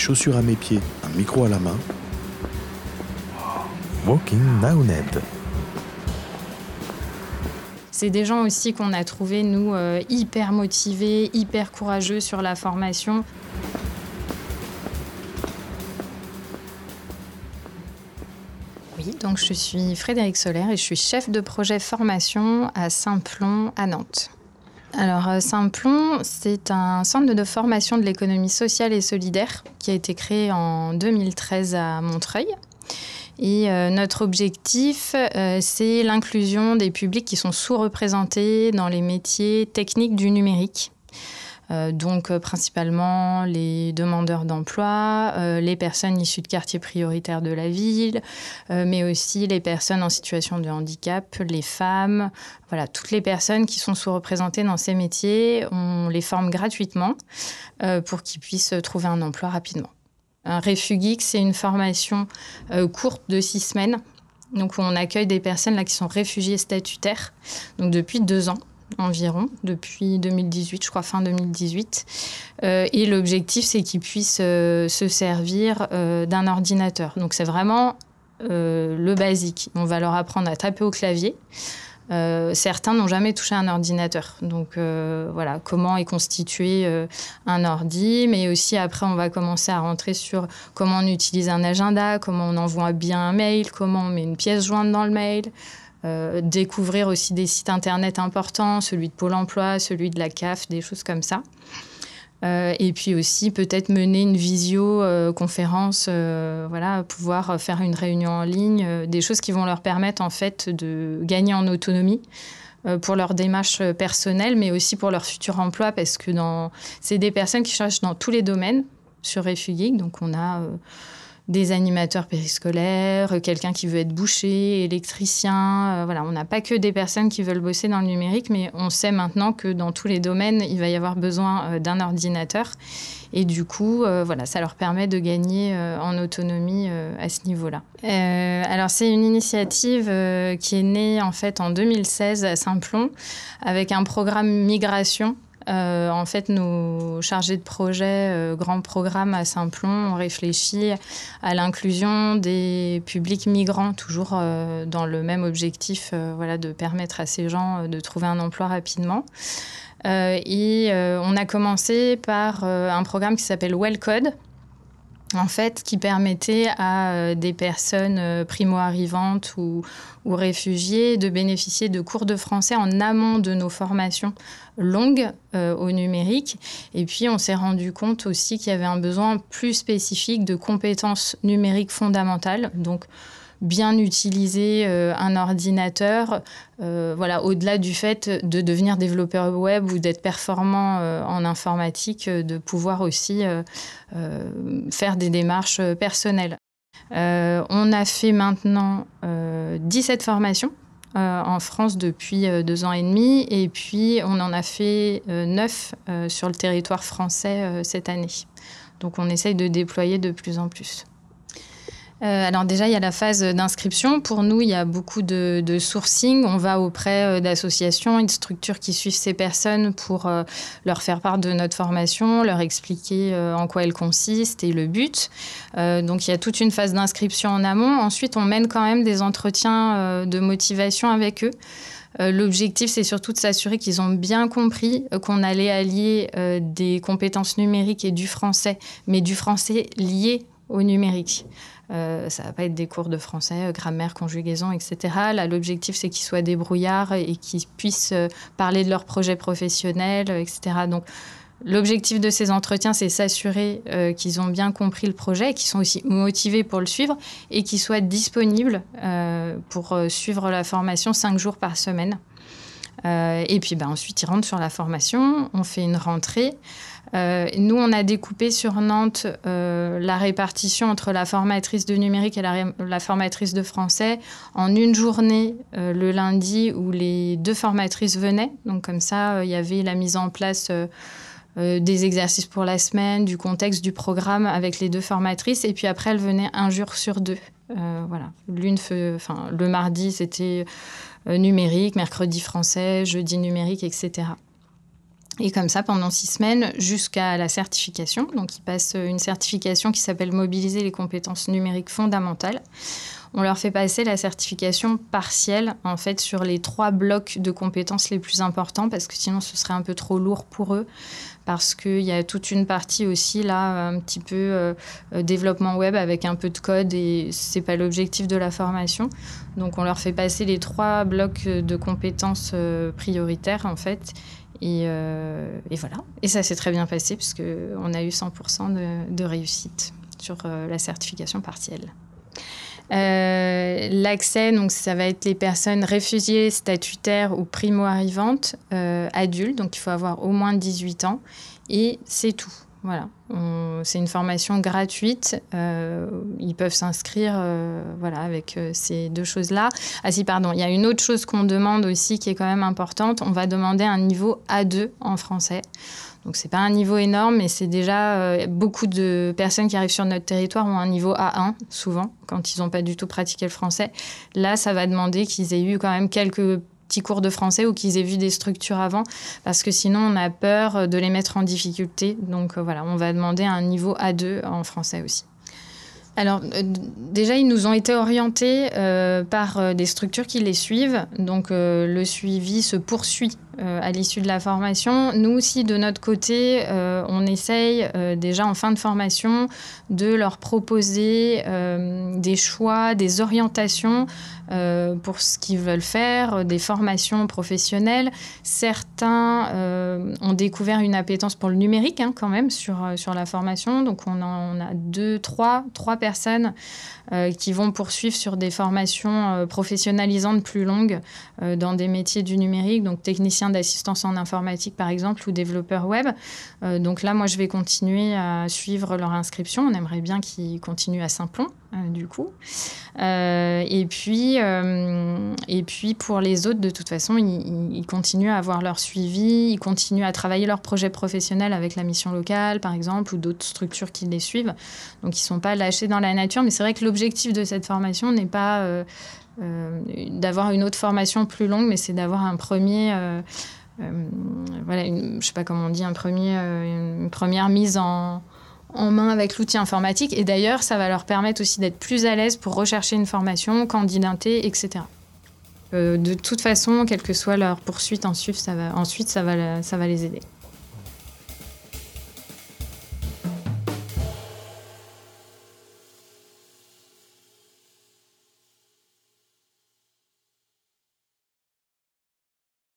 chaussures à mes pieds, un micro à la main. Walking Ned. C'est des gens aussi qu'on a trouvé, nous, euh, hyper motivés, hyper courageux sur la formation. Oui, donc je suis Frédéric Solaire et je suis chef de projet formation à Saint-Plon à Nantes. Alors, euh, Saint-Plon, c'est un centre de formation de l'économie sociale et solidaire qui a été créé en 2013 à Montreuil. Et euh, notre objectif, euh, c'est l'inclusion des publics qui sont sous-représentés dans les métiers techniques du numérique. Euh, donc principalement les demandeurs d'emploi, les personnes issues de quartiers prioritaires de la ville, mais aussi les personnes en situation de handicap, les femmes, voilà, toutes les personnes qui sont sous-représentées dans ces métiers, on les forme gratuitement pour qu'ils puissent trouver un emploi rapidement. Un Refugix, c'est une formation euh, courte de six semaines. Donc, on accueille des personnes là, qui sont réfugiées statutaires, donc depuis deux ans environ, depuis 2018, je crois fin 2018. Euh, et l'objectif, c'est qu'ils puissent euh, se servir d'un ordinateur. Donc, c'est vraiment le basique. On va leur apprendre à taper au clavier. Euh, certains n'ont jamais touché un ordinateur. Donc euh, voilà, comment est constitué euh, un ordi, mais aussi après on va commencer à rentrer sur comment on utilise un agenda, comment on envoie bien un mail, comment on met une pièce jointe dans le mail. Découvrir aussi des sites internet importants, celui de Pôle Emploi, celui de la CAF, des choses comme ça. Euh, et puis aussi peut-être mener une visio-conférence, euh, voilà, pouvoir faire une réunion en ligne, euh, des choses qui vont leur permettre en fait de gagner en autonomie pour leur démarche personnelle, mais aussi pour leur futur emploi, parce que c'est des personnes qui cherchent dans tous les domaines sur Refugeek. Donc on a des animateurs périscolaires, quelqu'un qui veut être boucher, électricien. Euh, voilà, on n'a pas que des personnes qui veulent bosser dans le numérique, mais on sait maintenant que dans tous les domaines, il va y avoir besoin euh, d'un ordinateur. Et du coup, euh, voilà, ça leur permet de gagner en autonomie à ce niveau-là. alors, c'est une initiative qui est née en fait en 2016 à Saint-Plon avec un programme migration euh, en fait, nos chargés de projet, euh, grand programme à Saint-Plon, ont réfléchi à l'inclusion des publics migrants, toujours euh, dans le même objectif voilà, de permettre à ces gens de trouver un emploi rapidement. et on a commencé par un programme qui s'appelle Wellcode, en fait, qui permettait à euh, des personnes euh, primo-arrivantes ou, réfugiées de bénéficier de cours de français en amont de nos formations longues euh, au numérique. Et puis, on s'est rendu compte aussi qu'il y avait un besoin plus spécifique de compétences numériques fondamentales. Donc, bien utiliser euh, un ordinateur, euh, voilà, au-delà du fait de devenir développeur web ou d'être performant euh, en informatique, de pouvoir aussi faire des démarches personnelles. on a fait maintenant 17 formations en France depuis deux ans et demi. Et puis, on en a fait neuf sur le territoire français cette année. Donc, on essaye de déployer de plus en plus. Euh, alors déjà, il y a la phase d'inscription. Pour nous, il y a beaucoup de, sourcing. On va auprès euh, d'associations et de structures qui suivent ces personnes pour euh, leur faire part de notre formation, leur expliquer en quoi elle consiste et le but. donc il y a toute une phase d'inscription en amont. Ensuite, on mène quand même des entretiens de motivation avec eux. L'objectif, c'est surtout de s'assurer qu'ils ont bien compris qu'on allait allier des compétences numériques et du français, mais du français lié au numérique. Euh, ça va pas être des cours de français, euh, grammaire, conjugaison, etc. Là, l'objectif, c'est qu'ils soient débrouillards et qu'ils puissent euh, parler de leur projet professionnel, etc. Donc, l'objectif de ces entretiens, c'est s'assurer qu'ils ont bien compris le projet, qu'ils sont aussi motivés pour le suivre et qu'ils soient disponibles pour suivre la formation cinq jours par semaine. Et puis, ben, ensuite, ils rentrent sur la formation, on fait une rentrée. Euh, nous, on a découpé sur Nantes euh, la répartition entre la formatrice de numérique et la, formatrice de français en une journée euh, le lundi où les deux formatrices venaient. Donc comme ça, il y avait la mise en place des exercices pour la semaine, du contexte du programme avec les deux formatrices. Et puis après, elles venaient un jour sur deux. voilà. L'une, enfin, le mardi, c'était numérique, mercredi français, jeudi numérique, etc. Et comme ça, pendant six semaines, jusqu'à la certification. Donc, ils passent une certification qui s'appelle Mobiliser les compétences numériques fondamentales. On leur fait passer la certification partielle, en fait, sur les trois blocs de compétences les plus importants, parce que sinon, ce serait un peu trop lourd pour eux parce qu'il y a toute une partie aussi là, un petit peu euh, euh, développement web avec un peu de code et c'est pas l'objectif de la formation. Donc on leur fait passer les trois blocs de compétences euh, prioritaires en fait. Et, voilà. Et ça s'est très bien passé puisqu'on a eu 100% de, de, réussite sur la certification partielle. L'accès, donc ça va être les personnes réfugiées, statutaires ou primo-arrivantes, adultes, donc il faut avoir au moins 18 ans, et c'est tout. Voilà, c'est une formation gratuite. Euh, ils peuvent s'inscrire, euh, voilà, avec euh, ces deux choses-là. Ah si, pardon, il y a une autre chose qu'on demande aussi qui est quand même importante. On va demander un niveau A2 en français. Donc c'est pas un niveau énorme, mais c'est déjà beaucoup de personnes qui arrivent sur notre territoire ont un niveau A1 souvent quand ils n'ont pas du tout pratiqué le français. Là, ça va demander qu'ils aient eu quand même quelques petits cours de français ou qu'ils aient vu des structures avant, parce que sinon on a peur de les mettre en difficulté. Donc euh, voilà, on va demander un niveau A2 en français aussi. Alors euh, déjà, ils nous ont été orientés euh, par des structures qui les suivent. Donc le suivi se poursuit à l'issue de la formation. Nous aussi, de notre côté, on essaye déjà en fin de formation de leur proposer des choix, des orientations euh, pour ce qu'ils veulent faire, des formations professionnelles. Certains euh, ont découvert une appétence pour le numérique hein, quand même sur, euh, sur la formation. Donc on, en, a deux, trois, trois personnes qui vont poursuivre sur des formations professionnalisantes plus longues dans des métiers du numérique, donc technicien d'assistance en informatique par exemple ou développeur web. donc là, moi, je vais continuer à suivre leur inscription. On aimerait bien qu'ils continuent à Saint-Plon, du coup. et puis, euh, et puis pour les autres, de toute façon, ils, continuent à avoir leur suivi, ils continuent à travailler leur projet professionnel avec la mission locale, par exemple, ou d'autres structures qui les suivent. Donc ils ne sont pas lâchés dans la nature. Mais c'est vrai que l'objectif de cette formation n'est pas euh, euh, d'avoir une autre formation plus longue, mais c'est d'avoir un premier... voilà, je sais pas comment on dit, un premier, une première mise en, en main avec l'outil informatique. Et d'ailleurs, ça va leur permettre aussi d'être plus à l'aise pour rechercher une formation, candidater, etc. Euh, de toute façon, quelle que soit leur poursuite ensuite, ça va, ensuite, ça va, ça va les aider.